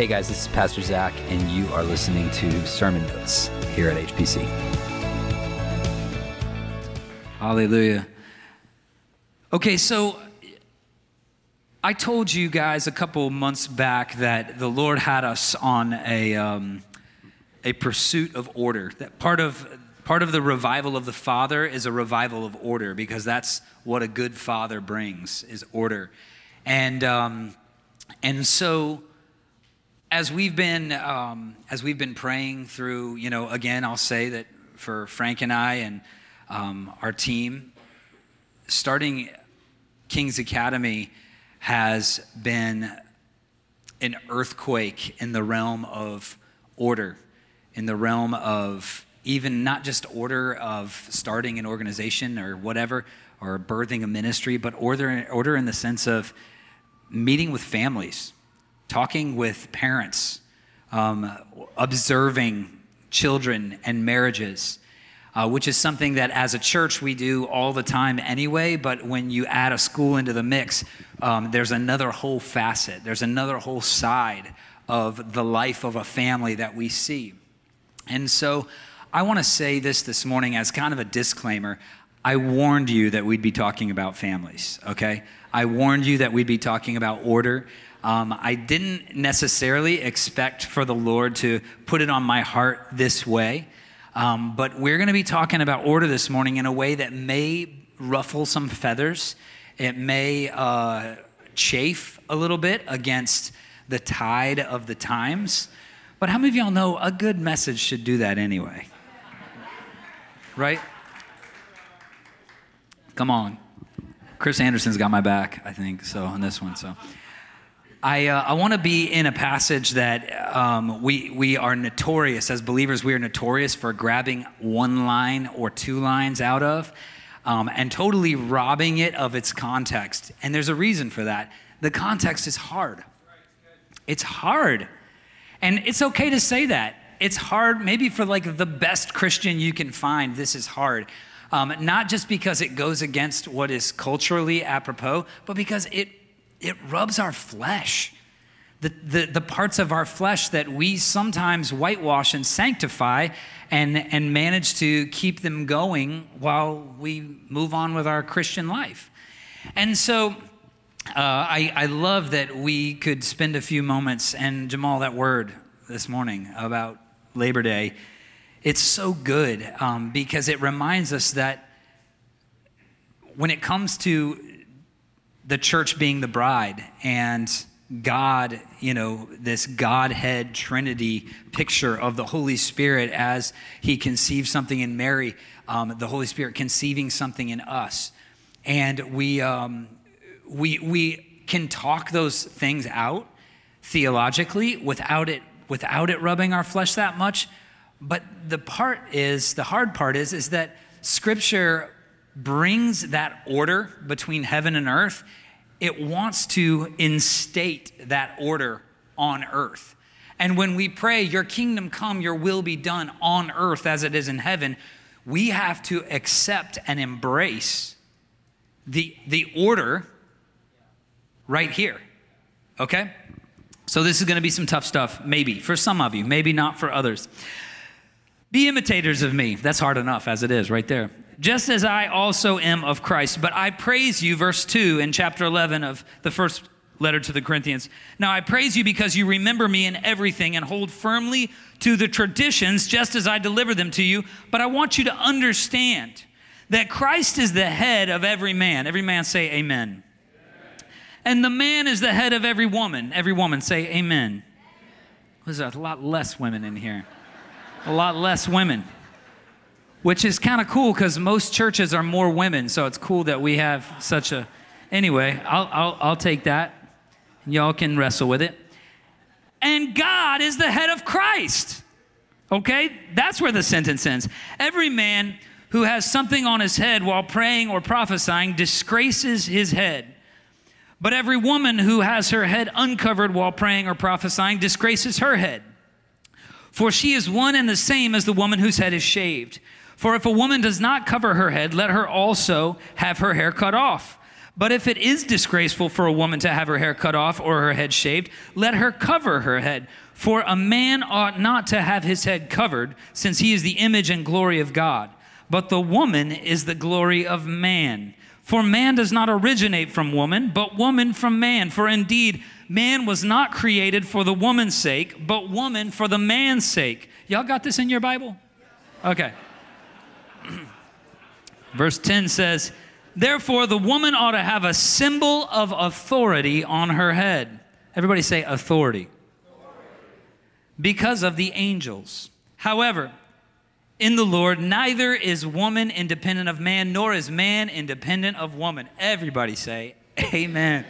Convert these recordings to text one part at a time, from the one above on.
Hey guys, this is Pastor Zac, and you are listening to Sermon Notes here at HPC. Hallelujah. Okay, so I told you guys a couple months back that the Lord had us on a, um, a pursuit of order. That part of, part of the revival of the Father is a revival of order because that's what a good father brings is order. And, um, and so as we've been um, as we've been praying through, you know, again, I'll say that for Frank and I and um, our team, starting King's Academy has been an earthquake in the realm of order, in the realm of even not just order of starting an organization or whatever, or birthing a ministry, but order, order in the sense of meeting with families, talking with parents, um, observing children and marriages, uh, which is something that as a church we do all the time anyway. But when you add a school into the mix, um, there's another whole facet, there's another whole side of the life of a family that we see. And so I want to say this this morning as kind of a disclaimer. I warned you that we'd be talking about families, okay? I warned you that we'd be talking about order. Um, I didn't necessarily expect for the Lord to put it on my heart this way. Um, but we're going to be talking about order this morning in a way that may ruffle some feathers. It may uh, chafe a little bit against the tide of the times. But how many of y'all know a good message should do that anyway? Right? Come on. Chris Anderson's got my back, I think, so on this one. So I, uh, I want to be in a passage that um, we, we are notorious, as believers, we are notorious for grabbing one line or two lines out of um, and totally robbing it of its context. And there's a reason for that. The context is hard. It's hard. And it's okay to say that. It's hard, maybe for like the best Christian you can find, this is hard. Um, not just because it goes against what is culturally apropos, but because it, it rubs our flesh. The, the, the parts of our flesh that we sometimes whitewash and sanctify and, and manage to keep them going while we move on with our Christian life. And so uh, I, I love that we could spend a few moments, and Jamal, that word this morning about Labor Day it's so good um, because it reminds us that when it comes to the church being the bride and God, you know, this Godhead Trinity picture of the Holy Spirit as He conceives something in Mary, um, the Holy Spirit conceiving something in us, and we um, we we can talk those things out theologically without it without it rubbing our flesh that much, but the part is, the hard part is, is that Scripture brings that order between heaven and earth. It wants to instate that order on earth. And when we pray, Your kingdom come, Your will be done on earth as it is in heaven, we have to accept and embrace the, the order right here. Okay? So this is going to be some tough stuff, maybe, for some of you, maybe not for others. Be imitators of me. That's hard enough as it is, right there. Just as I also am of Christ. But I praise you, verse 2 in chapter 11 of the first letter to the Corinthians. Now I praise you because you remember me in everything and hold firmly to the traditions just as I deliver them to you. But I want you to understand that Christ is the head of every man. Every man say amen. amen. And the man is the head of every woman. Every woman say amen. There's a lot less women in here a lot less women, which is kind of cool because most churches are more women. So it's cool that we have such a. Anyway, I'll, I'll, I'll take that. Y'all can wrestle with it. And God is the head of Christ. Okay? That's where the sentence ends. Every man who has something on his head while praying or prophesying disgraces his head. But every woman who has her head uncovered while praying or prophesying disgraces her head. For she is one and the same as the woman whose head is shaved. For if a woman does not cover her head, let her also have her hair cut off. But if it is disgraceful for a woman to have her hair cut off or her head shaved, let her cover her head. For a man ought not to have his head covered, since he is the image and glory of God. But the woman is the glory of man. For man does not originate from woman, but woman from man. For indeed, man was not created for the woman's sake, but woman for the man's sake. Y'all got this in your Bible? Okay. Verse 10 says, Therefore, the woman ought to have a symbol of authority on her head. Everybody say authority. Because of the angels. However, in the Lord, neither is woman independent of man, nor is man independent of woman. Everybody say, Amen.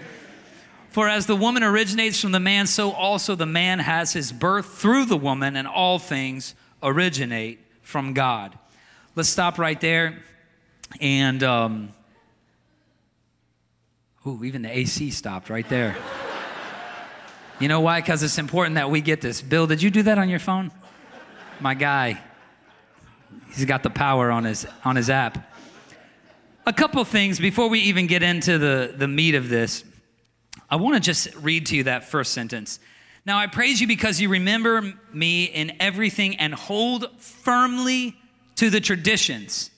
For as the woman originates from the man, so also the man has his birth through the woman, and all things originate from God. Let's stop right there. And um, Ooh, even the AC stopped right there. you know why? Because it's important that we get this. Bill, did you do that on your phone? My guy. He's got the power on his on his app. A couple things before we even get into the, the meat of this. I want to just read to you that first sentence. Now I praise you because you remember me in everything and hold firmly to the traditions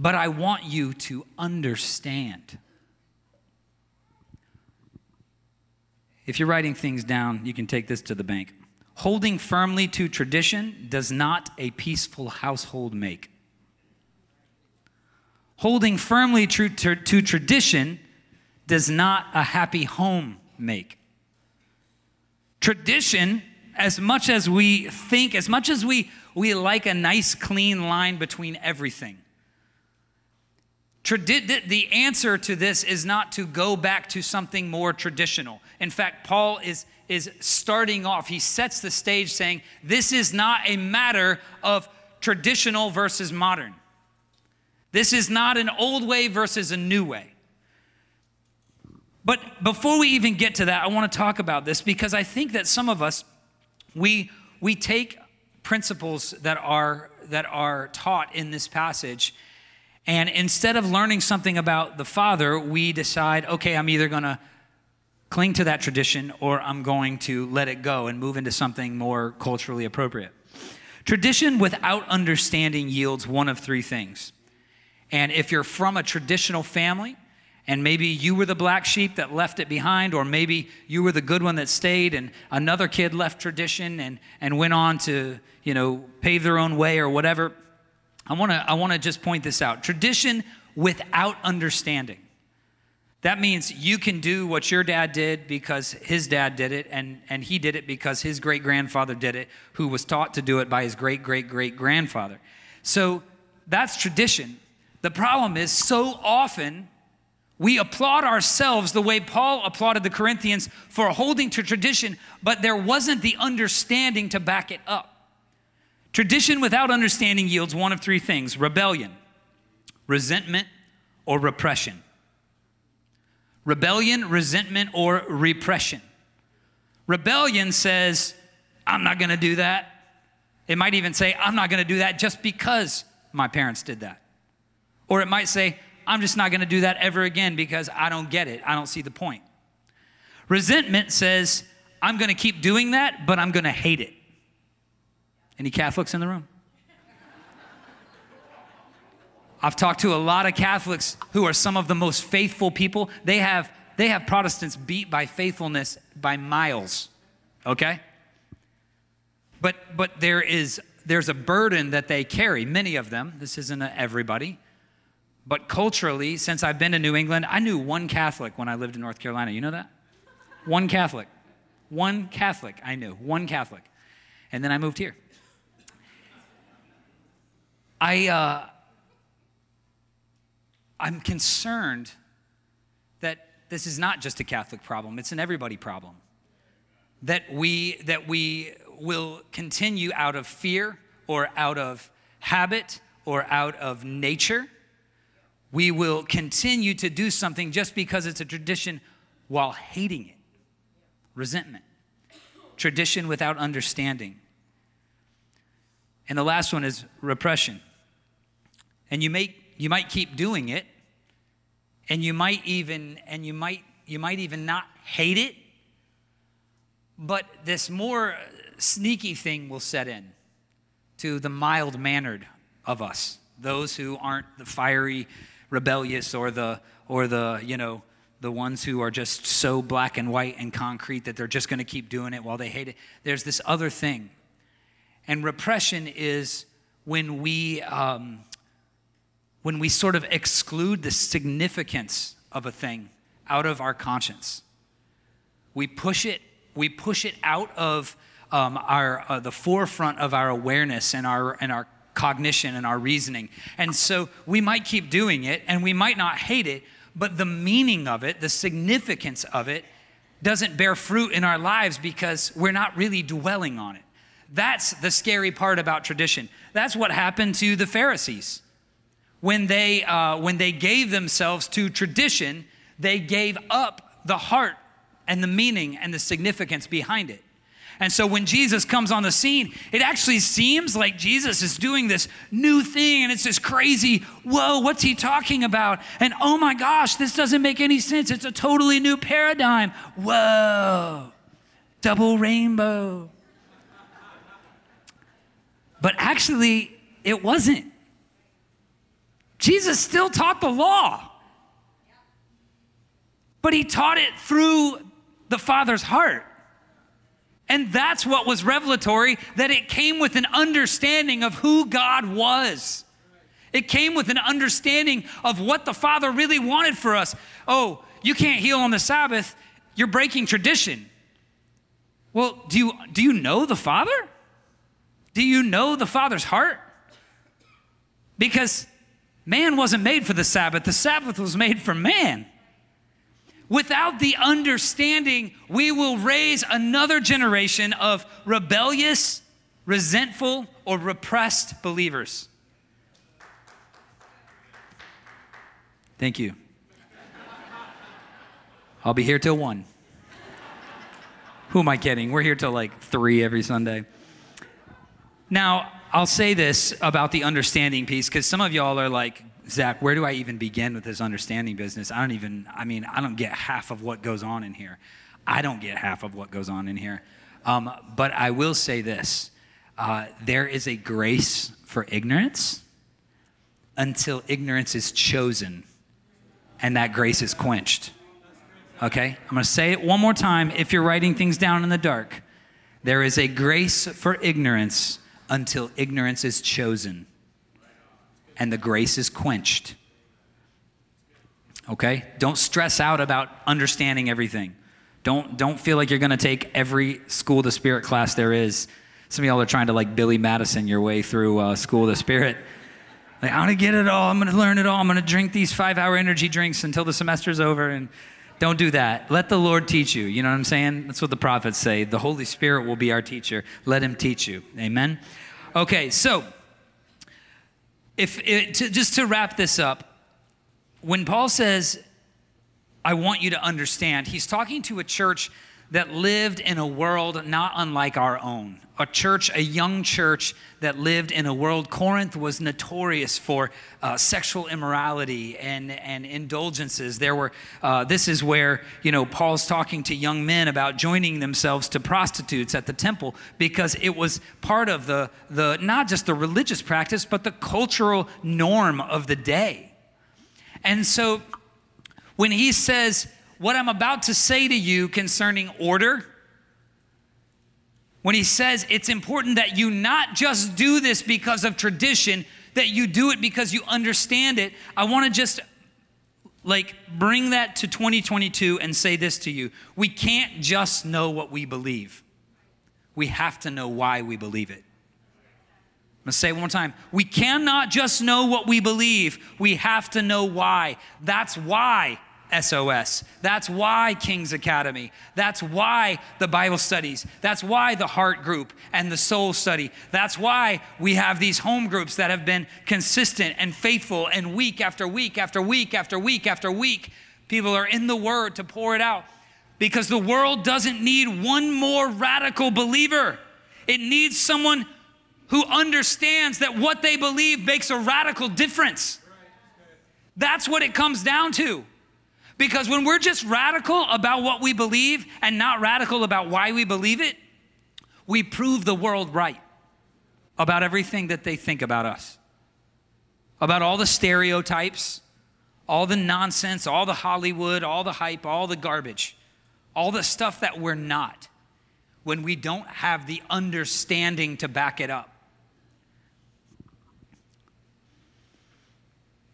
but I want you to understand. If you're writing things down, you can take this to the bank. Holding firmly to tradition does not a peaceful household make. Holding firmly to, to, to tradition does not a happy home make. Tradition, as much as we think, as much as we, we like a nice clean line between everything, the answer to this is not to go back to something more traditional. In fact, Paul is, is starting off, he sets the stage saying, This is not a matter of traditional versus modern. This is not an old way versus a new way. But before we even get to that, I want to talk about this because I think that some of us, we, we take principles that are, that are taught in this passage and instead of learning something about the Father, we decide, okay, I'm either going to cling to that tradition or I'm going to let it go and move into something more culturally appropriate. Tradition without understanding yields one of three things. And if you're from a traditional family, and maybe you were the black sheep that left it behind, or maybe you were the good one that stayed, and another kid left tradition and, and went on to, you know, pave their own way or whatever I want to I want to just point this out. Tradition without understanding. That means you can do what your dad did because his dad did it, and, and he did it because his great grandfather did it, who was taught to do it by his great great great grandfather. So that's tradition. The problem is, so often we applaud ourselves the way Paul applauded the Corinthians for holding to tradition, but there wasn't the understanding to back it up. Tradition without understanding yields one of three things rebellion, resentment, or repression. Rebellion, resentment, or repression. Rebellion says, I'm not gonna do that. It might even say, I'm not gonna do that just because my parents did that. Or it might say, I'm just not gonna do that ever again because I don't get it. I don't see the point. Resentment says, I'm gonna keep doing that, but I'm gonna hate it. Any Catholics in the room? I've talked to a lot of Catholics who are some of the most faithful people. They have, they have Protestants beat by faithfulness by miles, okay? But, but there is, there's a burden that they carry, many of them. This isn't everybody. But culturally, since I've been to New England, I knew one Catholic when I lived in North Carolina. You know that? One Catholic. One Catholic I knew. One Catholic. And then I moved here. I, uh, I'm concerned that this is not just a Catholic problem, it's an everybody problem. That we, that we will continue out of fear or out of habit or out of nature. We will continue to do something just because it's a tradition while hating it. Resentment. Tradition without understanding. And the last one is repression. And you, may, you might keep doing it, and you might even and you might you might even not hate it but this more sneaky thing will set in to the mild mannered of us those who aren't the fiery rebellious or the or the you know the ones who are just so black and white and concrete that they're just going to keep doing it while they hate it there's this other thing and repression is when we um, when we sort of exclude the significance of a thing out of our conscience. We push it, we push it out of um, our uh, the forefront of our awareness and our and our cognition and our reasoning. And so we might keep doing it and we might not hate it, but the meaning of it, the significance of it, doesn't bear fruit in our lives because we're not really dwelling on it. That's the scary part about tradition. That's what happened to the Pharisees when they, uh, when they gave themselves to tradition, they gave up the heart and the meaning and the significance behind it. And so when Jesus comes on the scene, it actually seems like Jesus is doing this new thing and it's this crazy, whoa, what's he talking about? And oh my gosh, this doesn't make any sense. It's a totally new paradigm. Whoa, double rainbow. But actually, it wasn't. Jesus still taught the law, but he taught it through the Father's heart. And that's what was revelatory that it came with an understanding of who God was. It came with an understanding of what the Father really wanted for us. Oh, you can't heal on the Sabbath, you're breaking tradition. Well, do you, do you know the Father? Do you know the Father's heart? Because Man wasn't made for the Sabbath, the Sabbath was made for man. Without the understanding, we will raise another generation of rebellious, resentful, or repressed believers. Thank you. I'll be here till one. Who am I kidding? We're here till like three every Sunday. Now, I'll say this about the understanding piece because some of y'all are like, Zac, where do I even begin with this understanding business? I don't even, I mean, I don't get half of what goes on in here. I don't get half of what goes on in here. Um, but I will say this uh, there is a grace for ignorance until ignorance is chosen and that grace is quenched. Okay? I'm going to say it one more time if you're writing things down in the dark. There is a grace for ignorance until ignorance is chosen and the grace is quenched. Okay? Don't stress out about understanding everything. Don't, don't feel like you're going to take every school of the spirit class there is. Some of y'all are trying to like Billy Madison your way through uh, school of the spirit. Like, I'm going to get it all. I'm going to learn it all. I'm going to drink these five hour energy drinks until the semester's over. And don't do that. Let the Lord teach you. You know what I'm saying? That's what the prophets say. The Holy Spirit will be our teacher. Let him teach you. Amen? Okay, so if it, to, just to wrap this up, when Paul says, I want you to understand, he's talking to a church that lived in a world not unlike our own. A church, a young church that lived in a world. Corinth was notorious for uh, sexual immorality and, and indulgences. There were, uh, this is where, you know, Paul's talking to young men about joining themselves to prostitutes at the temple because it was part of the, the not just the religious practice, but the cultural norm of the day. And so when he says, what I'm about to say to you concerning order, when he says it's important that you not just do this because of tradition, that you do it because you understand it, I want to just like bring that to 2022 and say this to you. We can't just know what we believe. We have to know why we believe it. I'm gonna say it one more time. We cannot just know what we believe, we have to know why. That's why SOS. That's why King's Academy. That's why the Bible studies. That's why the heart group and the soul study. That's why we have these home groups that have been consistent and faithful and week after week after week after week after week. People are in the Word to pour it out because the world doesn't need one more radical believer. It needs someone who understands that what they believe makes a radical difference. That's what it comes down to. Because when we're just radical about what we believe and not radical about why we believe it, we prove the world right about everything that they think about us, about all the stereotypes, all the nonsense, all the Hollywood, all the hype, all the garbage, all the stuff that we're not when we don't have the understanding to back it up.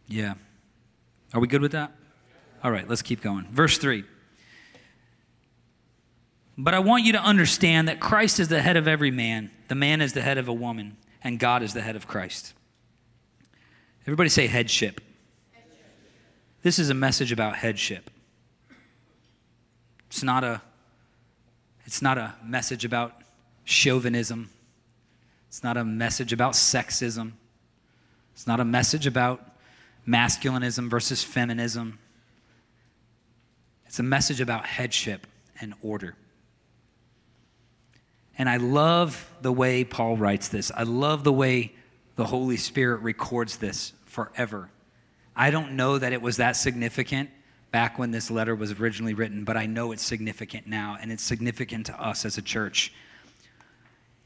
Yeah. Are we good with that? All right, let's keep going. Verse 3. But I want you to understand that Christ is the head of every man, the man is the head of a woman, and God is the head of Christ. Everybody say headship. This is a message about headship. It's not a it's not a message about chauvinism. It's not a message about sexism. It's not a message about masculinism versus feminism. It's a message about headship and order. And I love the way Paul writes this. I love the way the Holy Spirit records this forever. I don't know that it was that significant back when this letter was originally written, but I know it's significant now, and it's significant to us as a church.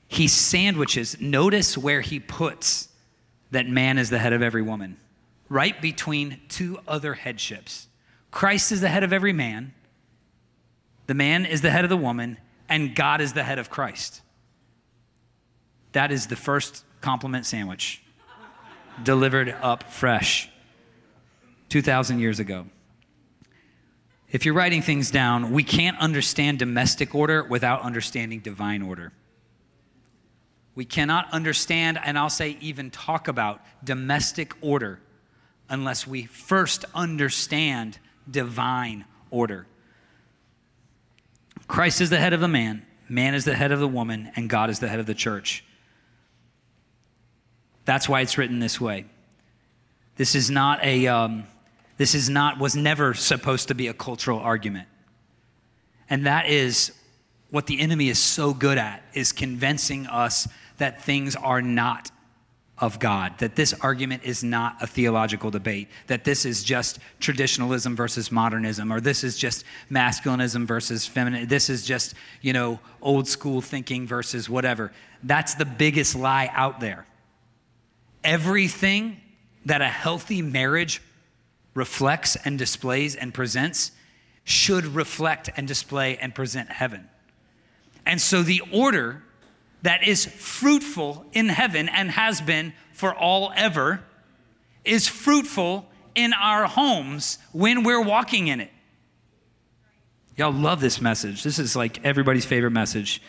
He sandwiches, notice where he puts that man is the head of every woman, right between two other headships. Christ is the head of every man, the man is the head of the woman, and God is the head of Christ. That is the first compliment sandwich delivered up fresh 2,000 years ago. If you're writing things down, we can't understand domestic order without understanding divine order. We cannot understand, and I'll say even talk about domestic order unless we first understand divine order. Christ is the head of the man, man is the head of the woman, and God is the head of the church. That's why it's written this way. This is not a, um, this is not, was never supposed to be a cultural argument. And that is what the enemy is so good at, is convincing us that things are not of God, that this argument is not a theological debate, that this is just traditionalism versus modernism, or this is just masculinism versus feminine, this is just, you know, old school thinking versus whatever. That's the biggest lie out there. Everything that a healthy marriage reflects and displays and presents should reflect and display and present heaven. And so the order that is fruitful in heaven and has been for all ever is fruitful in our homes when we're walking in it. Y'all love this message. This is like everybody's favorite message.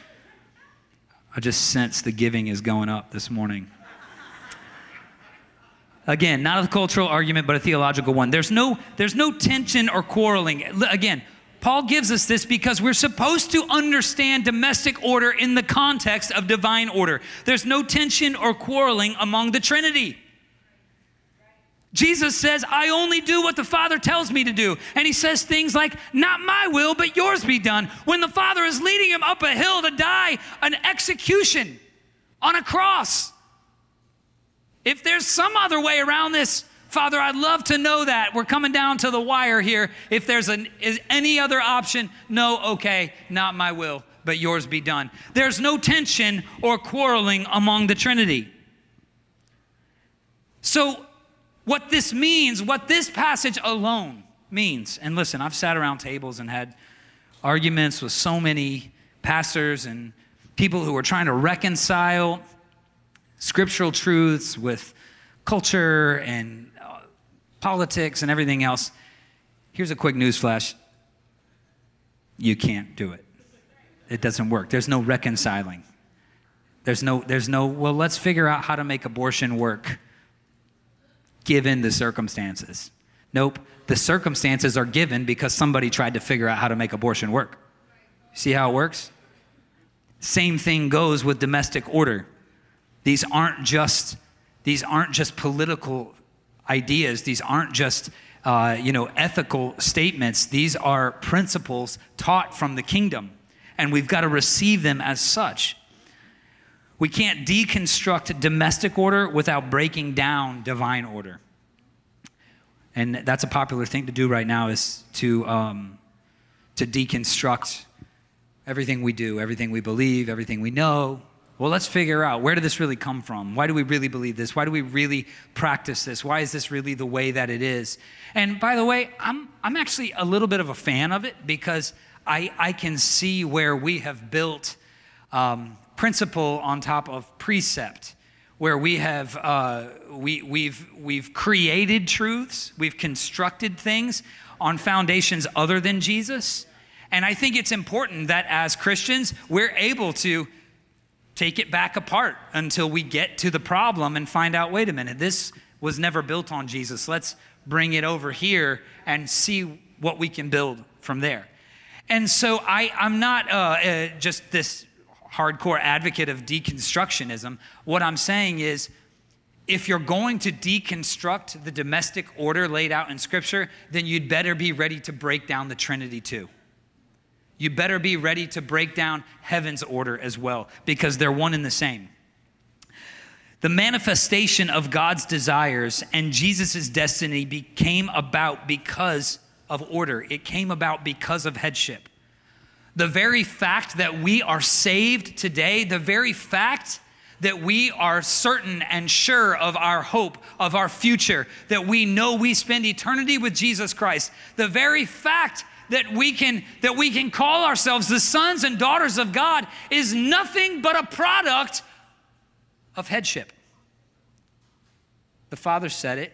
I just sense the giving is going up this morning. Again, not a cultural argument, but a theological one. There's no, there's no tension or quarreling. Again, Paul gives us this because we're supposed to understand domestic order in the context of divine order. There's no tension or quarreling among the Trinity. Jesus says, I only do what the Father tells me to do. And he says things like, Not my will, but yours be done. When the Father is leading him up a hill to die an execution on a cross. If there's some other way around this, Father, I'd love to know that. We're coming down to the wire here. If there's an, is any other option, no, okay, not my will, but yours be done. There's no tension or quarreling among the Trinity. So, what this means, what this passage alone means, and listen, I've sat around tables and had arguments with so many pastors and people who are trying to reconcile scriptural truths with culture and politics and everything else. Here's a quick news flash you can't do it. It doesn't work. There's no reconciling. There's no, there's no, well, let's figure out how to make abortion work given the circumstances. Nope. The circumstances are given because somebody tried to figure out how to make abortion work. See how it works? Same thing goes with domestic order. These aren't just these aren't just political ideas. These aren't just uh, you know ethical statements. These are principles taught from the kingdom, and we've got to receive them as such. We can't deconstruct domestic order without breaking down divine order. And that's a popular thing to do right now is to, um, to deconstruct everything we do, everything we believe, everything we know. Well, let's figure out where did this really come from? Why do we really believe this? Why do we really practice this? Why is this really the way that it is? And by the way, I'm, I'm actually a little bit of a fan of it because I, I can see where we have built um, principle on top of precept, where we have uh, we, we've, we've created truths, we've constructed things on foundations other than Jesus. And I think it's important that as Christians, we're able to take it back apart until we get to the problem and find out wait a minute, this was never built on Jesus. Let's bring it over here and see what we can build from there. And so I, I'm not uh, uh, just this hardcore advocate of deconstructionism. What I'm saying is, if you're going to deconstruct the domestic order laid out in Scripture, then you'd better be ready to break down the Trinity too you better be ready to break down heaven's order as well, because they're one and the same. The manifestation of God's desires and Jesus' destiny became about because of order. It came about because of headship. The very fact that we are saved today, the very fact that we are certain and sure of our hope, of our future, that we know we spend eternity with Jesus Christ, the very fact that we can that we can call ourselves the sons and daughters of God is nothing but a product of headship. The Father said it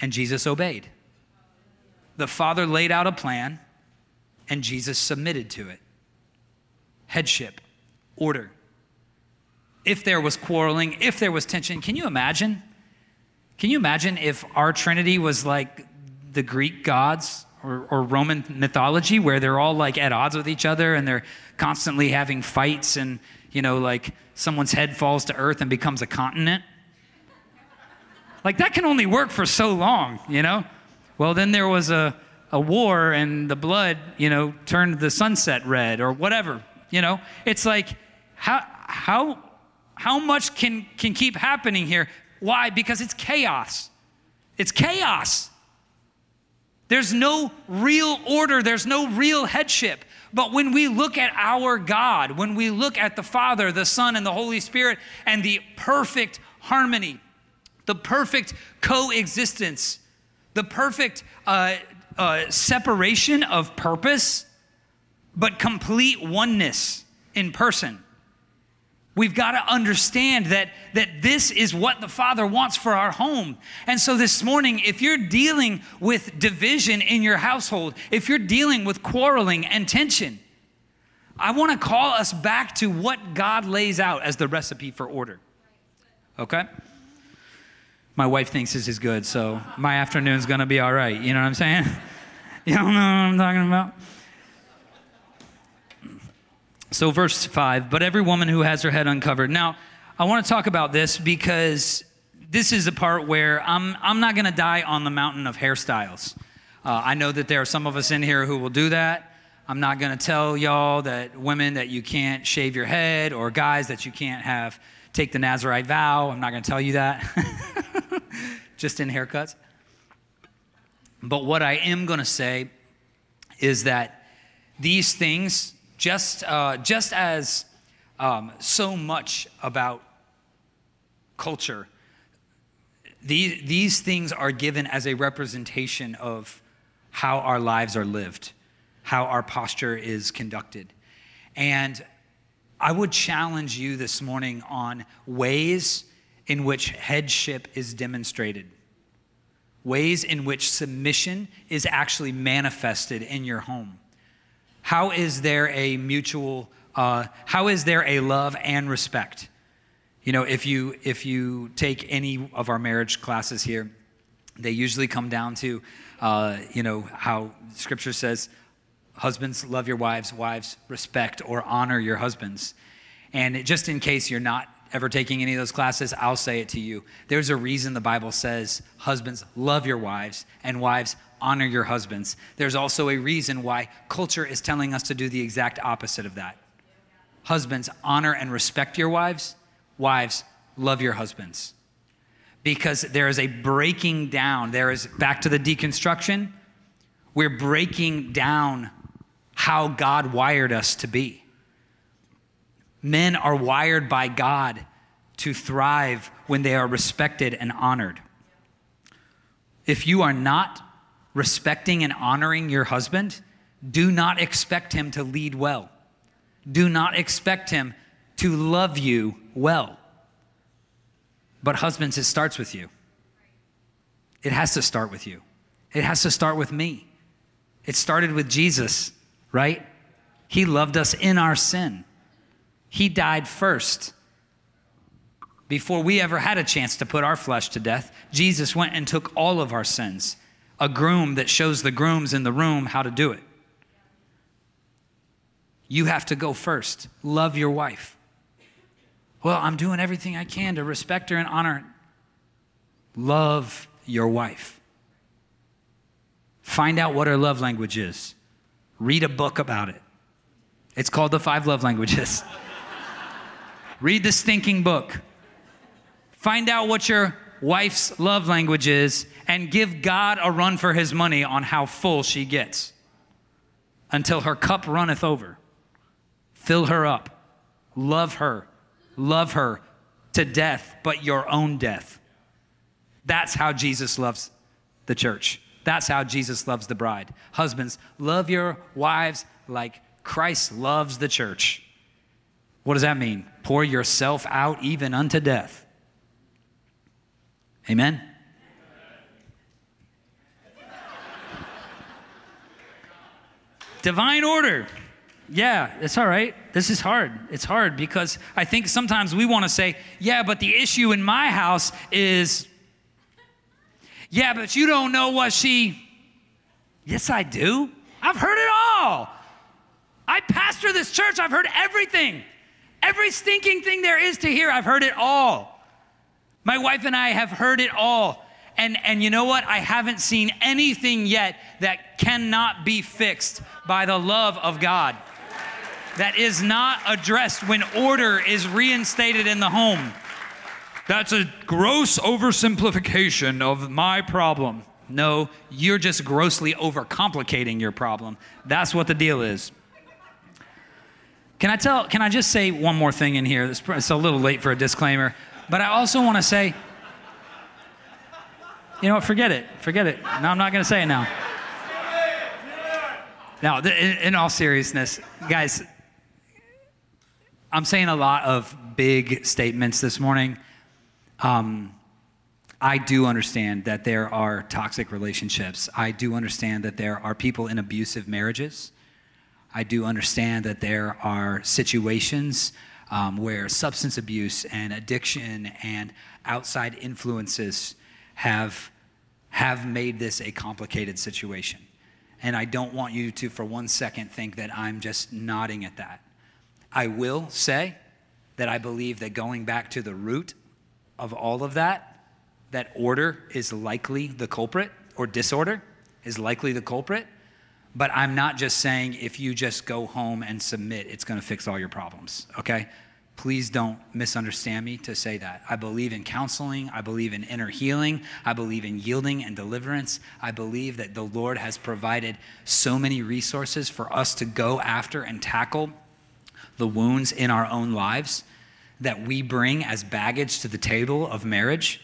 and Jesus obeyed. The Father laid out a plan and Jesus submitted to it. Headship, order. If there was quarreling, if there was tension, can you imagine? Can you imagine if our Trinity was like the Greek gods or, or, Roman mythology where they're all like at odds with each other and they're constantly having fights and, you know, like someone's head falls to earth and becomes a continent. Like that can only work for so long, you know? Well, then there was a, a war and the blood, you know, turned the sunset red or whatever, you know? It's like, how, how, how much can, can keep happening here? Why? Because it's chaos. It's chaos. There's no real order, there's no real headship. But when we look at our God, when we look at the Father, the Son, and the Holy Spirit, and the perfect harmony, the perfect coexistence, the perfect uh, uh, separation of purpose, but complete oneness in person We've got to understand that, that this is what the Father wants for our home. And so this morning, if you're dealing with division in your household, if you're dealing with quarreling and tension, I want to call us back to what God lays out as the recipe for order. Okay? My wife thinks this is good, so my afternoon's going to be all right. You know what I'm saying? you don't know what I'm talking about? So, verse 5 But every woman who has her head uncovered. Now, I want to talk about this because this is the part where I'm, I'm not going to die on the mountain of hairstyles. Uh, I know that there are some of us in here who will do that. I'm not going to tell y'all that women that you can't shave your head or guys that you can't have take the Nazarite vow. I'm not going to tell you that. Just in haircuts. But what I am going to say is that these things just, uh, just as um, so much about culture, these, these things are given as a representation of how our lives are lived, how our posture is conducted. And I would challenge you this morning on ways in which headship is demonstrated, ways in which submission is actually manifested in your home. How is there a mutual, uh, how is there a love and respect? You know, if you, if you take any of our marriage classes here, they usually come down to, uh, you know, how scripture says, husbands, love your wives, wives, respect or honor your husbands. And just in case you're not ever taking any of those classes, I'll say it to you. There's a reason the Bible says, husbands, love your wives, and wives, honor your husbands. There's also a reason why culture is telling us to do the exact opposite of that. Husbands, honor and respect your wives. Wives, love your husbands. because there is a breaking down. There is, back to the deconstruction, we're breaking down how God wired us to be. Men are wired by God to thrive when they are respected and honored. If you are not respecting and honoring your husband, do not expect him to lead well. Do not expect him to love you well. But, husbands, it starts with you. It has to start with you. It has to start with me. It started with Jesus, right? He loved us in our sin. He died first. Before we ever had a chance to put our flesh to death, Jesus went and took all of our sins. A groom that shows the grooms in the room how to do it. You have to go first. Love your wife. Well, I'm doing everything I can to respect her and honor her. Love your wife. Find out what her love language is. Read a book about it. It's called The Five Love Languages. Read the stinking book. Find out what your wife's love language is and give God a run for his money on how full she gets until her cup runneth over. Fill her up. Love her love her to death, but your own death. That's how Jesus loves the church. That's how Jesus loves the bride. Husbands, love your wives like Christ loves the church. What does that mean? Pour yourself out even unto death. Amen? Divine order. Yeah, it's all right. This is hard. It's hard because I think sometimes we want to say, yeah, but the issue in my house is, yeah, but you don't know what she. Yes, I do. I've heard it all. I pastor this church. I've heard everything. Every stinking thing there is to hear, I've heard it all. My wife and I have heard it all. And, and you know what? I haven't seen anything yet that cannot be fixed by the love of God that is not addressed when order is reinstated in the home. That's a gross oversimplification of my problem. No, you're just grossly overcomplicating your problem. That's what the deal is. Can I tell can I just say one more thing in here? It's a little late for a disclaimer, but I also want to say you know what, forget it. Forget it. No, I'm not going to say it now. Now, in all seriousness, guys, I'm saying a lot of big statements this morning. Um, I do understand that there are toxic relationships. I do understand that there are people in abusive marriages. I do understand that there are situations um, where substance abuse and addiction and outside influences have, have made this a complicated situation. And I don't want you to, for one second, think that I'm just nodding at that. I will say that I believe that going back to the root of all of that, that order is likely the culprit, or disorder is likely the culprit. But I'm not just saying if you just go home and submit, it's going to fix all your problems, okay? Please don't misunderstand me to say that. I believe in counseling. I believe in inner healing. I believe in yielding and deliverance. I believe that the Lord has provided so many resources for us to go after and tackle the wounds in our own lives that we bring as baggage to the table of marriage.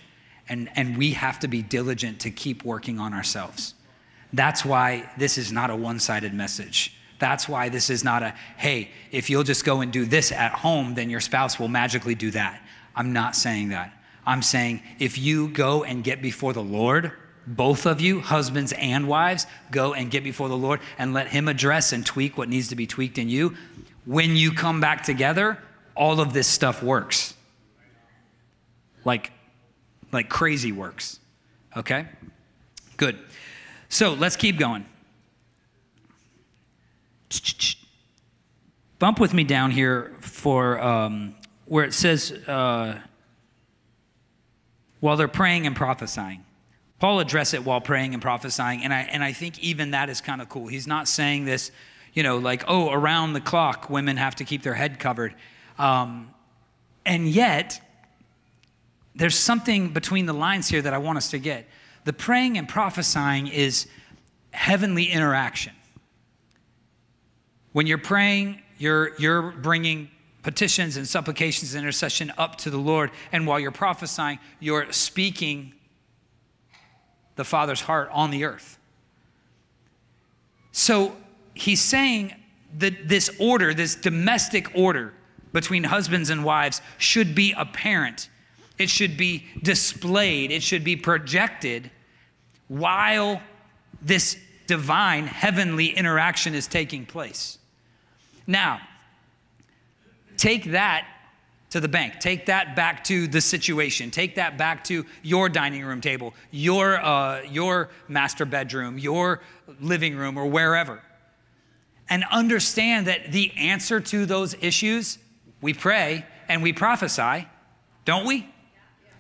And, and we have to be diligent to keep working on ourselves. That's why this is not a one sided message. That's why this is not a, hey, if you'll just go and do this at home, then your spouse will magically do that. I'm not saying that. I'm saying if you go and get before the Lord, both of you, husbands and wives, go and get before the Lord and let Him address and tweak what needs to be tweaked in you, when you come back together, all of this stuff works. Like, like crazy works. Okay? Good. So let's keep going. Bump with me down here for um, where it says, uh, while they're praying and prophesying. Paul addressed it while praying and prophesying, and I, and I think even that is kind of cool. He's not saying this you know, like, oh, around the clock, women have to keep their head covered. Um, and yet, there's something between the lines here that I want us to get. The praying and prophesying is heavenly interaction. When you're praying, you're, you're bringing petitions and supplications and intercession up to the Lord. And while you're prophesying, you're speaking the Father's heart on the earth. So he's saying that this order, this domestic order between husbands and wives, should be apparent. It should be displayed. It should be projected while this divine heavenly interaction is taking place. Now, take that to the bank. Take that back to the situation. Take that back to your dining room table, your, uh, your master bedroom, your living room, or wherever. And understand that the answer to those issues, we pray and we prophesy, don't we?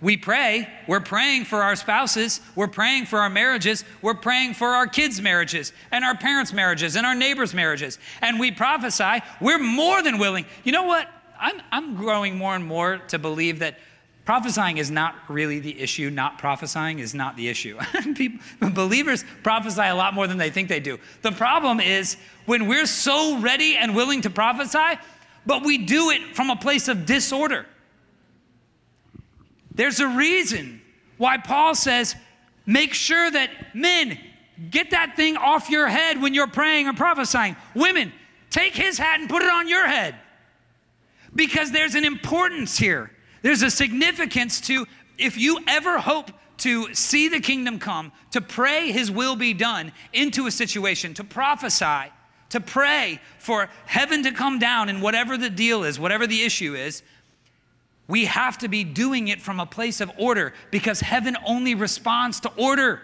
We pray. We're praying for our spouses. We're praying for our marriages. We're praying for our kids' marriages and our parents' marriages and our neighbors' marriages. And we prophesy. We're more than willing. You know what? I'm, I'm growing more and more to believe that prophesying is not really the issue. Not prophesying is not the issue. People, believers prophesy a lot more than they think they do. The problem is when we're so ready and willing to prophesy, but we do it from a place of disorder. There's a reason why Paul says, make sure that men get that thing off your head when you're praying or prophesying. Women, take his hat and put it on your head. Because there's an importance here. There's a significance to if you ever hope to see the kingdom come, to pray his will be done into a situation, to prophesy, to pray for heaven to come down and whatever the deal is, whatever the issue is, we have to be doing it from a place of order because heaven only responds to order.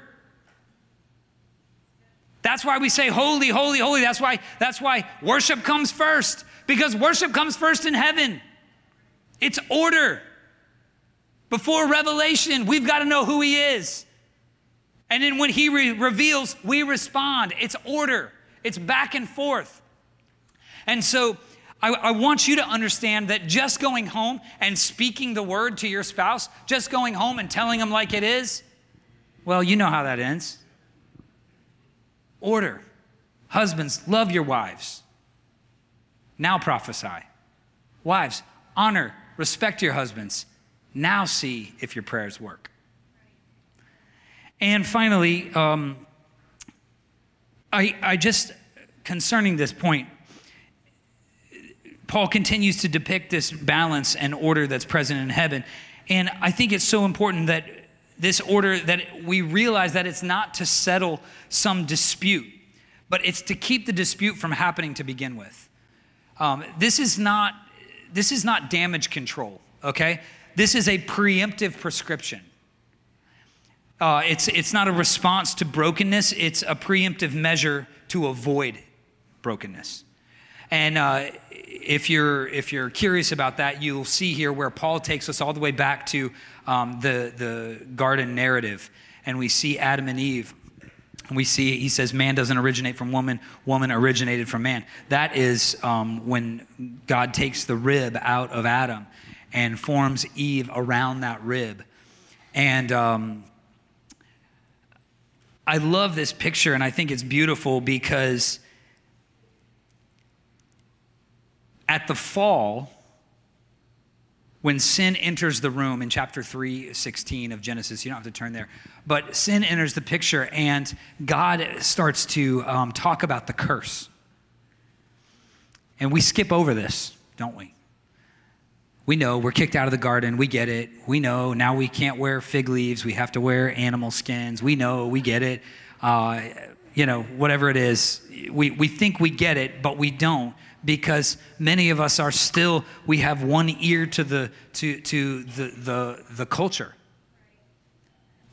That's why we say holy, holy, holy. That's why, that's why worship comes first, because worship comes first in heaven. It's order. Before revelation, we've got to know who he is. And then when he re- reveals, we respond. It's order, it's back and forth. And so I, I, want you to understand that just going home and speaking the word to your spouse, just going home and telling them like it is, well, you know how that ends. Order. Husbands, love your wives. Now prophesy. Wives, honor, respect your husbands. Now see if your prayers work. And finally, um, I, I just, concerning this point, Paul continues to depict this balance and order that's present in heaven. And I think it's so important that this order that we realize that it's not to settle some dispute, but it's to keep the dispute from happening to begin with. Um, this is not this is not damage control. Okay, this is a preemptive prescription. Uh, it's it's not a response to brokenness. It's a preemptive measure to avoid brokenness. And uh, if you're if you're curious about that, you'll see here where Paul takes us all the way back to um, the the garden narrative, and we see Adam and Eve. We see he says man doesn't originate from woman, woman originated from man. That is um, when God takes the rib out of Adam and forms Eve around that rib, and. Um, I love this picture and I think it's beautiful because at the fall, when sin enters the room in chapter 3, 16 of Genesis, you don't have to turn there, but sin enters the picture and God starts to um, talk about the curse. And we skip over this, don't we? We know we're kicked out of the garden. We get it. We know now we can't wear fig leaves. We have to wear animal skins. We know, we get it. Uh, you know, whatever it is, we, we think we get it, but we don't because many of us are still we have one ear to the to to the the, the culture.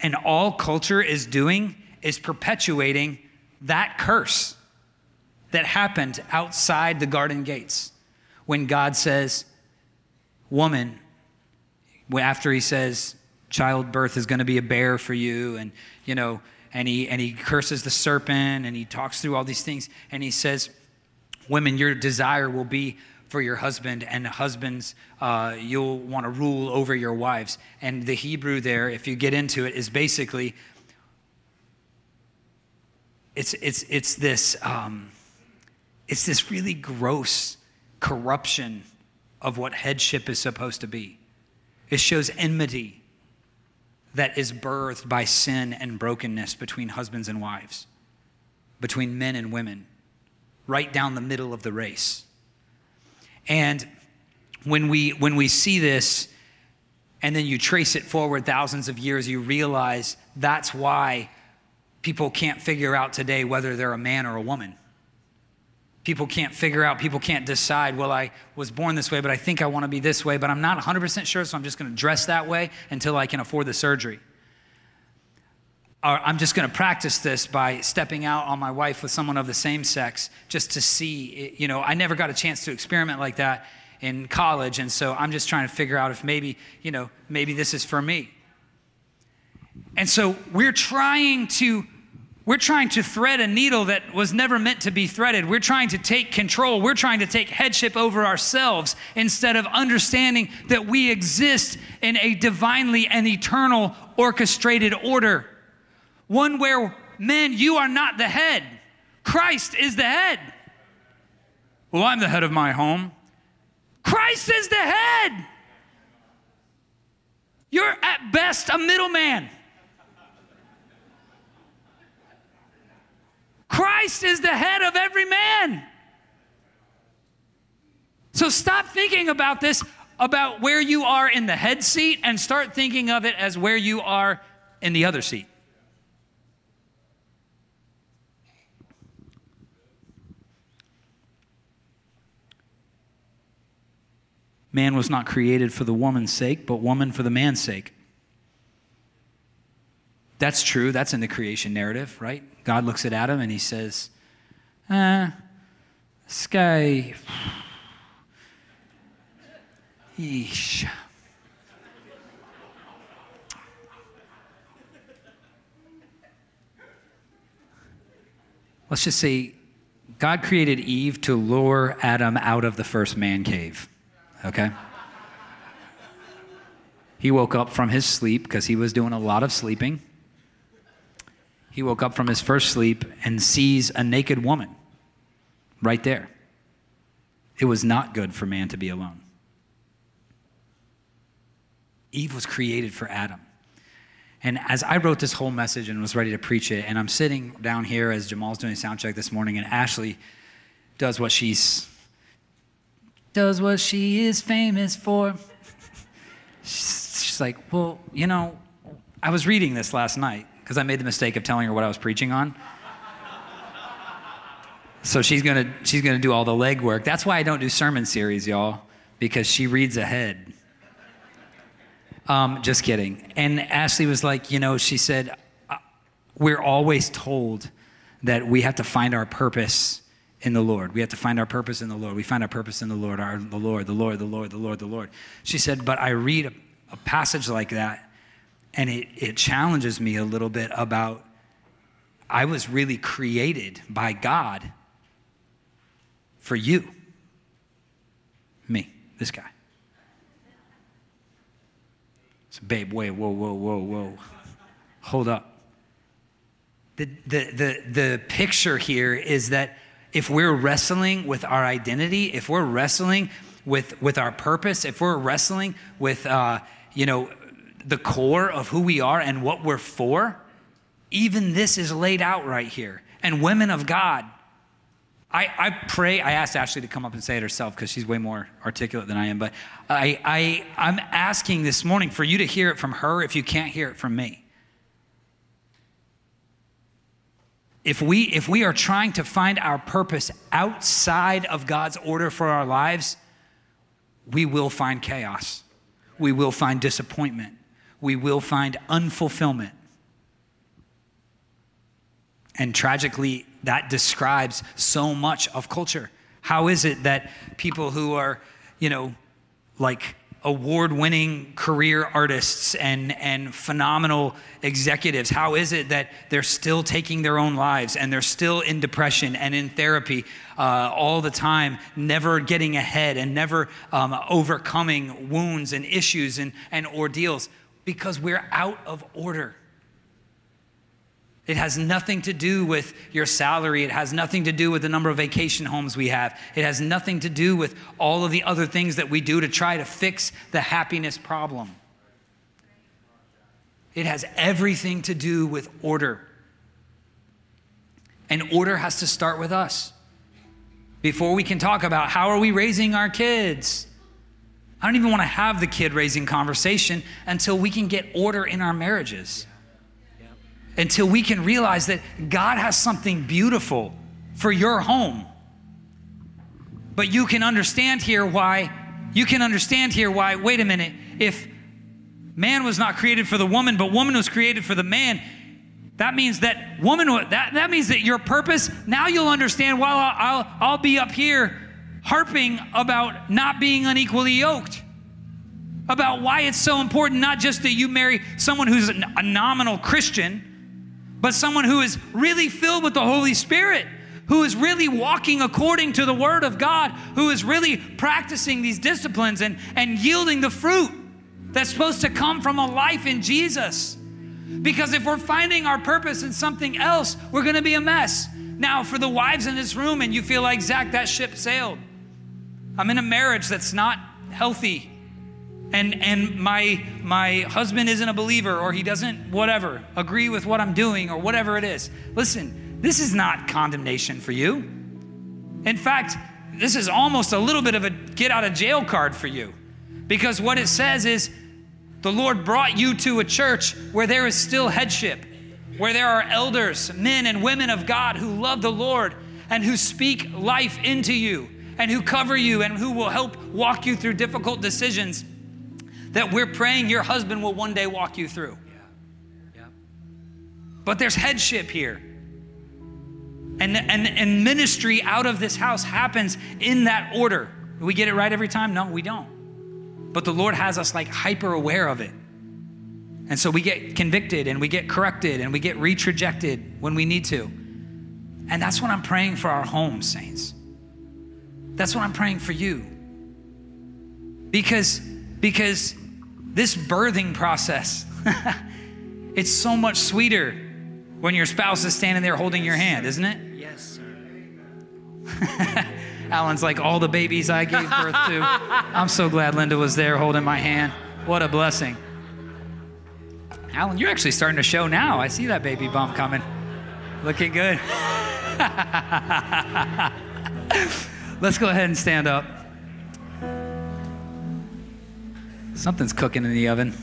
And all culture is doing is perpetuating that curse that happened outside the garden gates when god says woman after he says childbirth is going to be a bear for you and you know and he and he curses the serpent and he talks through all these things and he says Women, your desire will be for your husband, and husbands, uh, you'll want to rule over your wives. And the Hebrew there, if you get into it, is basically it's it's it's this um, it's this really gross corruption of what headship is supposed to be. It shows enmity that is birthed by sin and brokenness between husbands and wives, between men and women, right down the middle of the race. And when we, when we see this, and then you trace it forward thousands of years, you realize that's why people can't figure out today whether they're a man or a woman. People can't figure out, people can't decide, well, I was born this way, but I think I want to be this way, but I'm not 100% sure, so I'm just going to dress that way until I can afford the surgery. I'm just going to practice this by stepping out on my wife with someone of the same sex just to see, you know, I never got a chance to experiment like that in college, and so I'm just trying to figure out if maybe, you know, maybe this is for me. And so we're trying to we're trying to thread a needle that was never meant to be threaded. We're trying to take control. We're trying to take headship over ourselves instead of understanding that we exist in a divinely and eternal orchestrated order. One where, men, you are not the head, Christ is the head. Well, I'm the head of my home. Christ is the head. You're at best a middleman. Christ is the head of every man. So stop thinking about this, about where you are in the head seat, and start thinking of it as where you are in the other seat. Man was not created for the woman's sake, but woman for the man's sake. That's true. That's in the creation narrative, right? God looks at Adam and he says, uh, this guy, yeesh. Let's just say God created Eve to lure Adam out of the first man cave, okay? He woke up from his sleep because he was doing a lot of sleeping he woke up from his first sleep and sees a naked woman right there. It was not good for man to be alone. Eve was created for Adam. And as I wrote this whole message and was ready to preach it, and I'm sitting down here as Jamal's doing a sound check this morning, and Ashley does what she's does what she is famous for. She's like, well, you know, I was reading this last night, because I made the mistake of telling her what I was preaching on. So she's gonna she's gonna do all the legwork. That's why I don't do sermon series, y'all, because she reads ahead. Um, just kidding. And Ashley was like, you know, she said, uh, we're always told that we have to find our purpose in the Lord. We have to find our purpose in the Lord. We find our purpose in the Lord, our, the Lord, the Lord, the Lord, the Lord, the Lord. She said, but I read a, a passage like that and it, it challenges me a little bit about I was really created by God for you. Me, this guy. So, babe, wait, whoa, whoa, whoa, whoa. Hold up. The, the, the, the picture here is that if we're wrestling with our identity, if we're wrestling with, with our purpose, if we're wrestling with, uh, you know, the core of who we are and what we're for, even this is laid out right here. And women of God, I, I pray, I asked Ashley to come up and say it herself because she's way more articulate than I am, but I, I, I'm asking this morning for you to hear it from her if you can't hear it from me. If we, if we are trying to find our purpose outside of God's order for our lives, we will find chaos. We will find disappointment we will find unfulfillment. And tragically, that describes so much of culture. How is it that people who are, you know, like award winning career artists and, and phenomenal executives? How is it that they're still taking their own lives and they're still in depression and in therapy uh, all the time, never getting ahead and never um, overcoming wounds and issues and, and ordeals? Because we're out of order. It has nothing to do with your salary. It has nothing to do with the number of vacation homes we have. It has nothing to do with all of the other things that we do to try to fix the happiness problem. It has everything to do with order. And order has to start with us. Before we can talk about how are we raising our kids, I don't even want to have the kid raising conversation until we can get order in our marriages until we can realize that God has something beautiful for your home. But you can understand here why, you can understand here why, wait a minute, if man was not created for the woman, but woman was created for the man, that means that woman, that, that means that your purpose, now you'll understand why I'll, I'll, I'll be up here harping about not being unequally yoked about why it's so important not just that you marry someone who's a nominal Christian, but someone who is really filled with the Holy Spirit, who is really walking according to the Word of God, who is really practicing these disciplines and, and yielding the fruit that's supposed to come from a life in Jesus. Because if we're finding our purpose in something else, we're gonna be a mess. Now, for the wives in this room, and you feel like, Zac, that ship sailed. I'm in a marriage that's not healthy and and my my husband isn't a believer or he doesn't whatever agree with what I'm doing or whatever it is. Listen, this is not condemnation for you. In fact, this is almost a little bit of a get out of jail card for you. Because what it says is the Lord brought you to a church where there is still headship, where there are elders, men and women of God who love the Lord and who speak life into you and who cover you and who will help walk you through difficult decisions that we're praying your husband will one day walk you through. Yeah. Yeah. But there's headship here. And, and, and ministry out of this house happens in that order. Do we get it right every time? No, we don't. But the Lord has us like hyper aware of it. And so we get convicted and we get corrected and we get retrajected when we need to. And that's what I'm praying for our homes, saints. That's what I'm praying for you. Because because this birthing process, it's so much sweeter when your spouse is standing there holding your hand, isn't it? Yes, sir. Alan's like, all the babies I gave birth to. I'm so glad Linda was there holding my hand. What a blessing. Alan, you're actually starting to show now. I see that baby bump coming. Looking good. Let's go ahead and stand up. Something's cooking in the oven.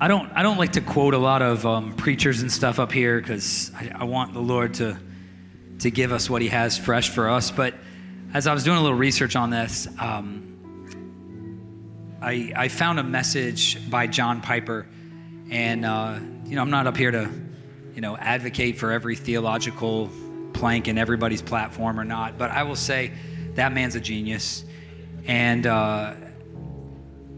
I don't, I don't like to quote a lot of um, preachers and stuff up here because I, I, want the Lord to, to give us what He has fresh for us. But as I was doing a little research on this, um, I, I found a message by John Piper. And, uh, you know, I'm not up here to, you know, advocate for every theological plank in everybody's platform or not, but I will say that man's a genius. And uh,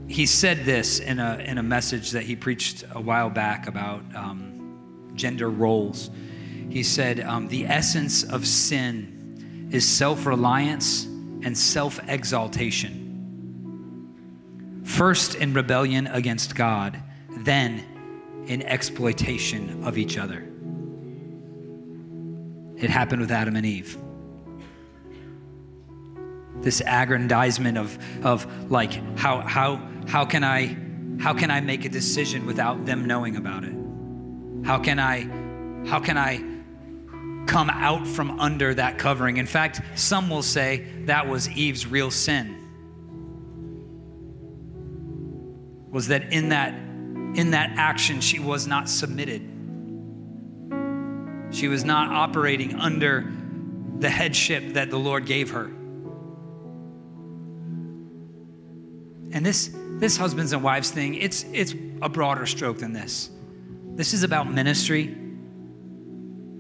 he said this in a, in a message that he preached a while back about um, gender roles. He said, um, The essence of sin is self reliance and self exaltation. First in rebellion against God, then in exploitation of each other. It happened with Adam and Eve. This aggrandizement of, of like, how, how, how, can I, how can I make a decision without them knowing about it? How can I, how can I come out from under that covering? In fact, some will say that was Eve's real sin. Was that in that in that action she was not submitted she was not operating under the headship that the Lord gave her. And this this husbands and wives thing, it's it's a broader stroke than this. This is about ministry.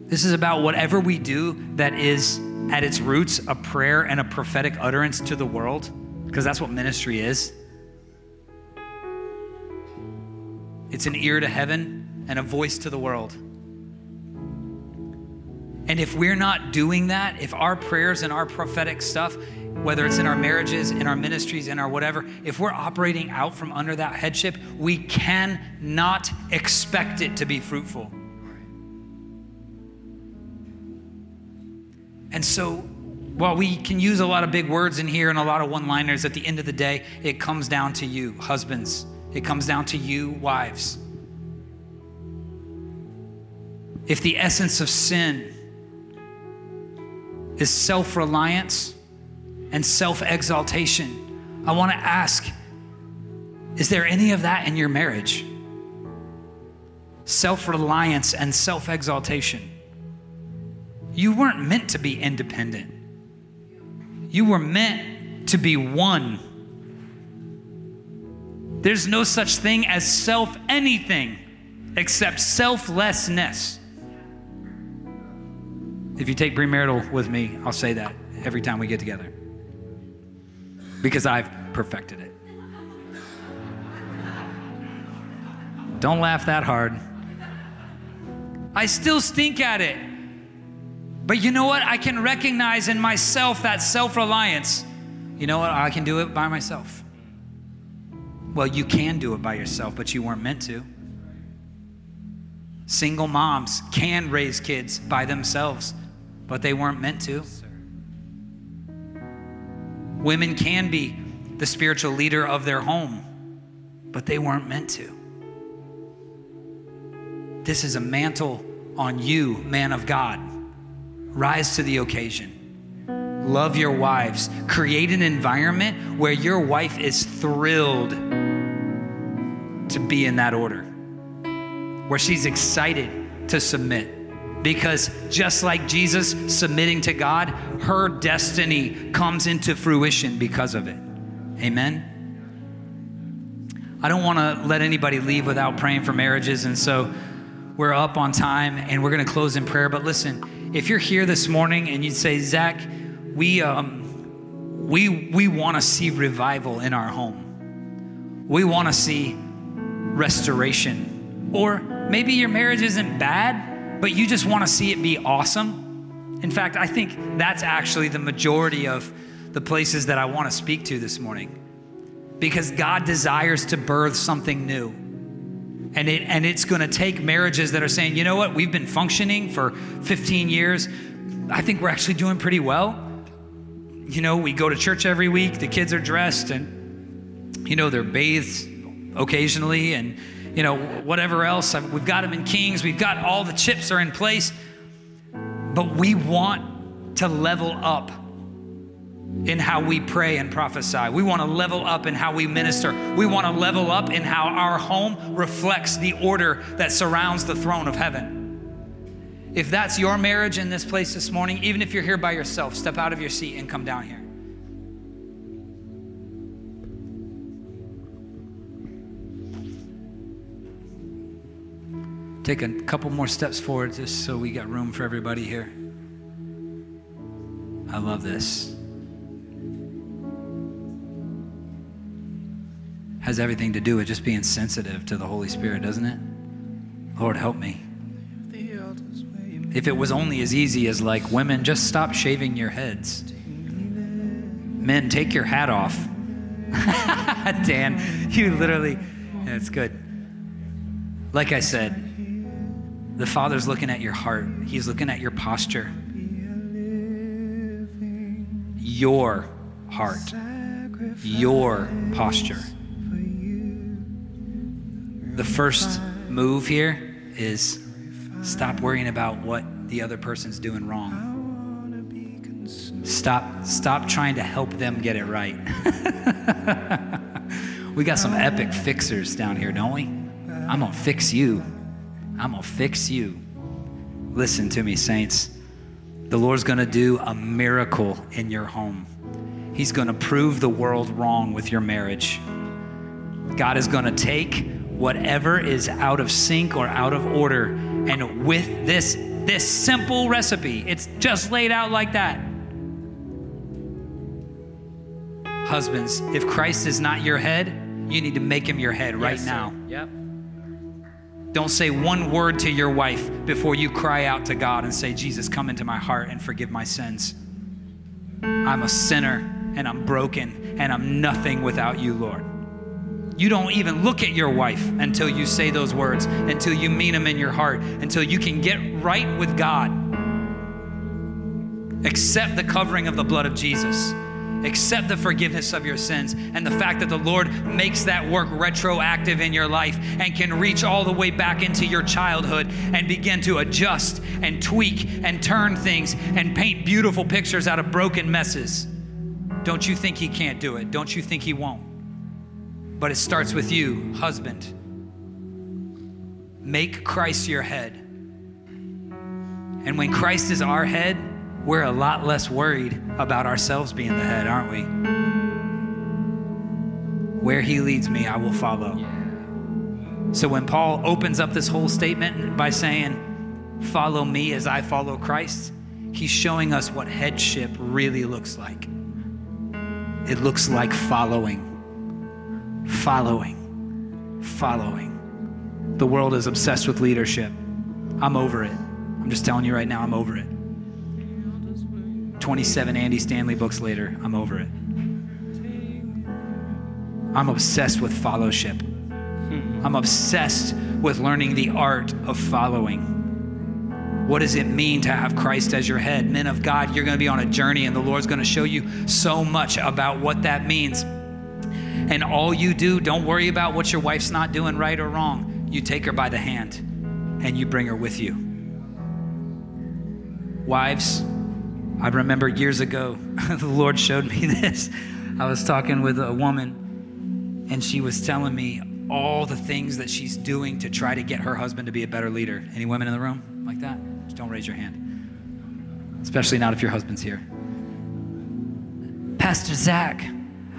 This is about whatever we do that is at its roots a prayer and a prophetic utterance to the world, because that's what ministry is. It's an ear to heaven and a voice to the world. And if we're not doing that, if our prayers and our prophetic stuff, whether it's in our marriages, in our ministries, in our whatever, if we're operating out from under that headship, we cannot expect it to be fruitful. And so, while we can use a lot of big words in here and a lot of one liners, at the end of the day, it comes down to you, husbands. It comes down to you, wives. If the essence of sin is self reliance and self exaltation, I want to ask is there any of that in your marriage? Self reliance and self exaltation. You weren't meant to be independent. You were meant to be one. There's no such thing as self anything except selflessness. If you take premarital with me, I'll say that every time we get together because I've perfected it. Don't laugh that hard. I still stink at it. But you know what? I can recognize in myself that self reliance. You know what? I can do it by myself. Well, you can do it by yourself, but you weren't meant to. Single moms can raise kids by themselves, but they weren't meant to. Women can be the spiritual leader of their home, but they weren't meant to. This is a mantle on you, man of God. Rise to the occasion. Love your wives. Create an environment where your wife is thrilled to be in that order, where she's excited to submit. Because just like Jesus submitting to God, her destiny comes into fruition because of it. Amen. I don't want to let anybody leave without praying for marriages. And so we're up on time and we're going to close in prayer. But listen, if you're here this morning and you'd say, Zac, we, um, we, we want to see revival in our home, we want to see restoration. Or maybe your marriage isn't bad, but you just want to see it be awesome. In fact, I think that's actually the majority of the places that I want to speak to this morning because God desires to birth something new. And, it, and it's going to take marriages that are saying, you know what, we've been functioning for 15 years. I think we're actually doing pretty well. You know, we go to church every week, the kids are dressed, and, you know, they're bathed occasionally, and, you know, whatever else. Uh, we've got them in Kings, we've got all the chips are in place. But we want to level up in how we pray and prophesy. We want to level up in how we minister. We want to level up in how our home reflects the order that surrounds the throne of heaven. If that's your marriage in this place this morning, even if you're here by yourself, step out of your seat and come down here. Take a couple more steps forward just so we got room for everybody here. I love this. has everything to do with just being sensitive to the Holy Spirit, doesn't it? Lord, help me. If it was only as easy as like, women, just stop shaving your heads. Men, take your hat off. Dan, you literally, it's good. Like I said, the Father's looking at your heart, He's looking at your posture, your heart, your posture the first move here is stop worrying about what the other person's doing wrong. Stop stop trying to help them get it right. we got some epic fixers down here, don't we? I'm going to fix you. I'm going to fix you. Listen to me, saints. The Lord's going to do a miracle in your home. He's going to prove the world wrong with your marriage. God is going to take whatever is out of sync or out of order. And with this this simple recipe. It's just laid out like that. Husbands, if Christ is not your head, you need to make him your head right Yes, now. Yep. Don't say one word to your wife before you cry out to God and say, Jesus, come into my heart and forgive my sins. I'm a sinner and I'm broken and I'm nothing without you, Lord. You don't even look at your wife until you say those words, until you mean them in your heart, until you can get right with God. Accept the covering of the blood of Jesus. Accept the forgiveness of your sins and the fact that the Lord makes that work retroactive in your life and can reach all the way back into your childhood and begin to adjust and tweak and turn things and paint beautiful pictures out of broken messes. Don't you think He can't do it? Don't you think He won't? But it starts with you, husband. Make Christ your head. And when Christ is our head, we're a lot less worried about ourselves being the head, aren't we? Where he leads me, I will follow. So when Paul opens up this whole statement by saying, Follow me as I follow Christ, he's showing us what headship really looks like. It looks like following, following, following. The world is obsessed with leadership. I'm over it. I'm just telling you right now, I'm over it. 27 Andy Stanley books later, I'm over it. I'm obsessed with fellowship. Hmm. I'm obsessed with learning the art of following. What does it mean to have Christ as your head? Men of God, you're going to be on a journey, and the Lord's going to show you so much about what that means. And all you do, don't worry about what your wife's not doing right or wrong. You take her by the hand and you bring her with you. Wives, I remember years ago, the Lord showed me this. I was talking with a woman, and she was telling me all the things that she's doing to try to get her husband to be a better leader. Any women in the room like that? Just don't raise your hand, especially not if your husband's here. Pastor Zac,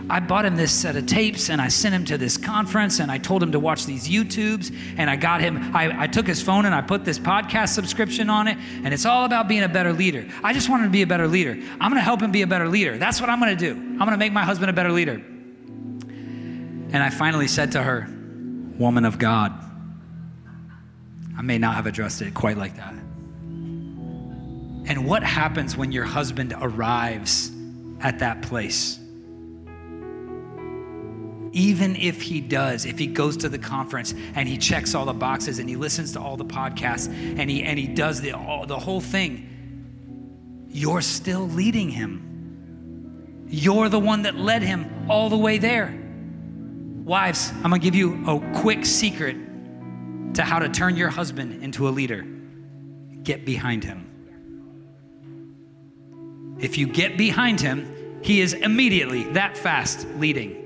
I bought him this set of tapes and I sent him to this conference and I told him to watch these YouTubes and I got him, I, I took his phone and I put this podcast subscription on it and it's all about being a better leader. I just want him to be a better leader. I'm gonna help him be a better leader. That's what I'm gonna do. I'm gonna make my husband a better leader. And I finally said to her, Woman of God, I may not have addressed it quite like that. And what happens when your husband arrives at that place? Even if he does, if he goes to the conference and he checks all the boxes and he listens to all the podcasts and he and he does the all, the whole thing, you're still leading him. You're the one that led him all the way there. Wives, I'm gonna give you a quick secret to how to turn your husband into a leader. Get behind him. If you get behind him, he is immediately that fast leading.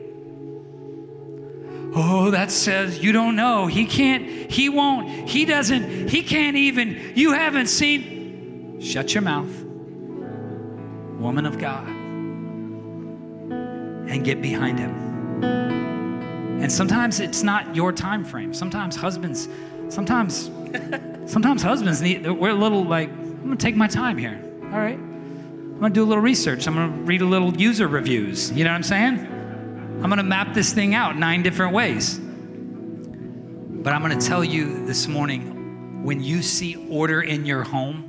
Oh, that says you don't know. He can't, he won't, he doesn't, he can't even, you haven't seen. Shut your mouth, woman of God, and get behind him. And sometimes it's not your time frame. Sometimes husbands, sometimes, sometimes husbands need, we're a little like, I'm gonna take my time here. All right. I'm gonna do a little research. I'm gonna read a little user reviews. You know what I'm saying? I'm going to map this thing out nine different ways. But I'm going to tell you this morning when you see order in your home,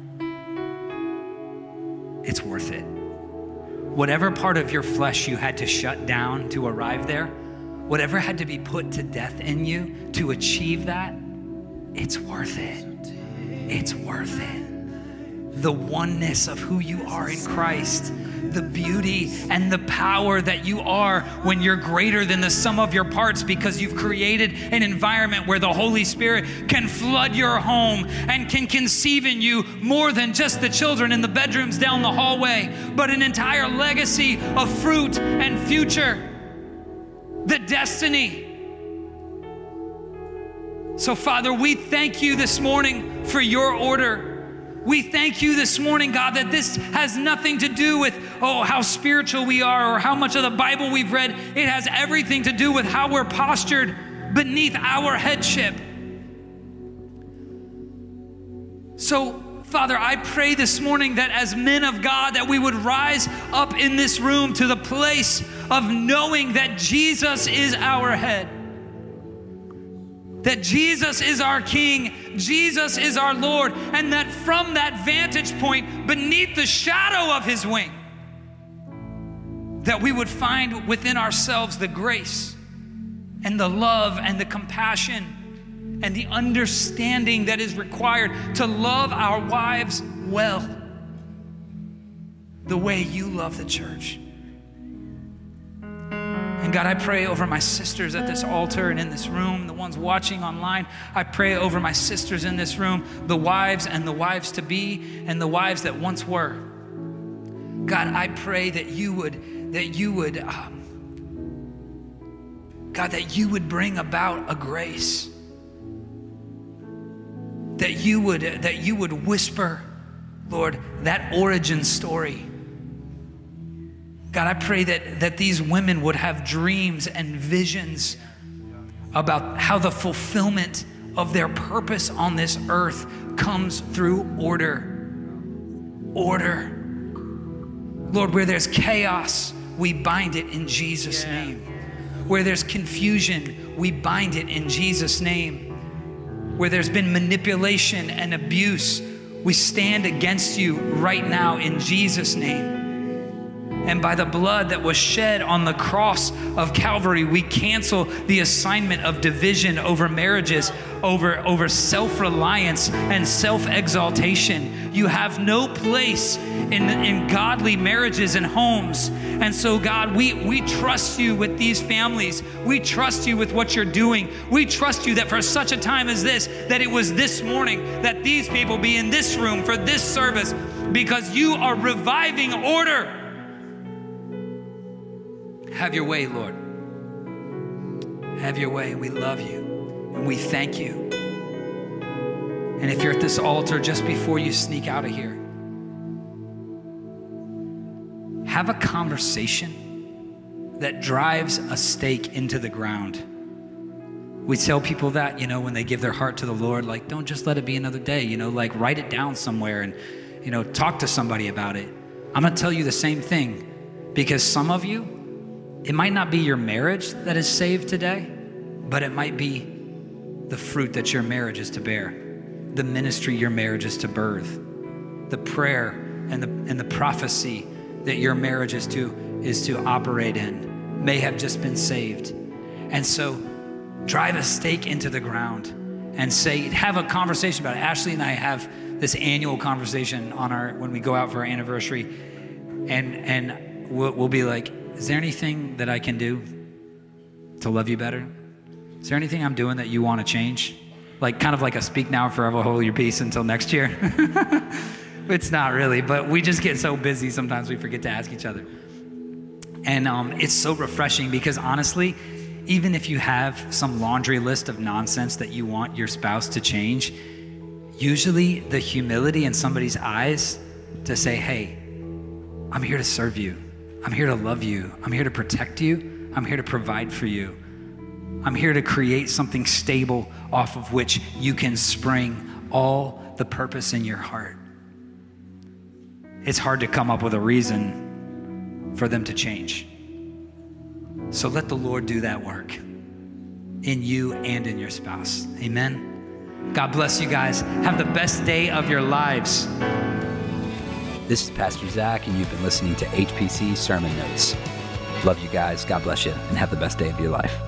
it's worth it. Whatever part of your flesh you had to shut down to arrive there, whatever had to be put to death in you to achieve that, it's worth it. It's worth it the oneness of who you are in Christ, the beauty and the power that you are when you're greater than the sum of your parts because you've created an environment where the Holy Spirit can flood your home and can conceive in you more than just the children in the bedrooms down the hallway, but an entire legacy of fruit and future, the destiny. So, Father, we thank you this morning for your order. We thank you this morning, God, that this has nothing to do with, oh, how spiritual we are or how much of the Bible we've read. It has everything to do with how we're postured beneath our headship. So, Father, I pray this morning that as men of God that we would rise up in this room to the place of knowing that Jesus is our head. That Jesus is our King, Jesus is our Lord, and that from that vantage point, beneath the shadow of His wing, that we would find within ourselves the grace and the love and the compassion and the understanding that is required to love our wives well, the way you love the church. And God, I pray over my sisters at this altar and in this room, the ones watching online. I pray over my sisters in this room, the wives and the wives to be, and the wives that once were. God, I pray that you would, that you would, um, God, that you would bring about a grace that you would that you would whisper lord that origin story god i pray that that these women would have dreams and visions about how the fulfillment of their purpose on this earth comes through order. Order. Lord where there's chaos we bind it in jesus name. Where there's confusion we bind it in jesus name. Where there's been manipulation and abuse, we stand against you right now in Jesus' name. And by the blood that was shed on the cross of Calvary, we cancel the assignment of division over marriages, over, over self reliance and self exaltation. You have no place in, in godly marriages and homes. And so, God, we, we trust you with these families. We trust you with what you're doing. We trust you that for such a time as this, that it was this morning that these people be in this room for this service because you are reviving order. Have your way, Lord. Have your way. We love you and we thank you. And if you're at this altar just before you sneak out of here, have a conversation that drives a stake into the ground. We tell people that, you know, when they give their heart to the Lord, like, don't just let it be another day, you know, like write it down somewhere and, you know, talk to somebody about it. I'm gonna tell you the same thing because some of you, it might not be your marriage that is saved today, but it might be the fruit that your marriage is to bear, the ministry your marriage is to birth, the prayer and the, and the prophecy that your marriage is to, is to operate in may have just been saved. And so drive a stake into the ground and say, have a conversation about it. Ashley and I have this annual conversation on our when we go out for our anniversary, and and we'll, we'll be like, is there anything that I can do to love you better? Is there anything I'm doing that you want to change? Like kind of like a speak now, forever hold your peace until next year. it's not really, but we just get so busy sometimes we forget to ask each other. And um, it's so refreshing because honestly, even if you have some laundry list of nonsense that you want your spouse to change, usually the humility in somebody's eyes to say, hey, I'm here to serve you. I'm here to love you. I'm here to protect you. I'm here to provide for you. I'm here to create something stable off of which you can spring all the purpose in your heart. It's hard to come up with a reason for them to change. So let the Lord do that work in you and in your spouse. Amen. God bless you guys. Have the best day of your lives. This is Pastor Zac, and you've been listening to HPC Sermon Notes. Love you guys. God bless you, and have the best day of your life.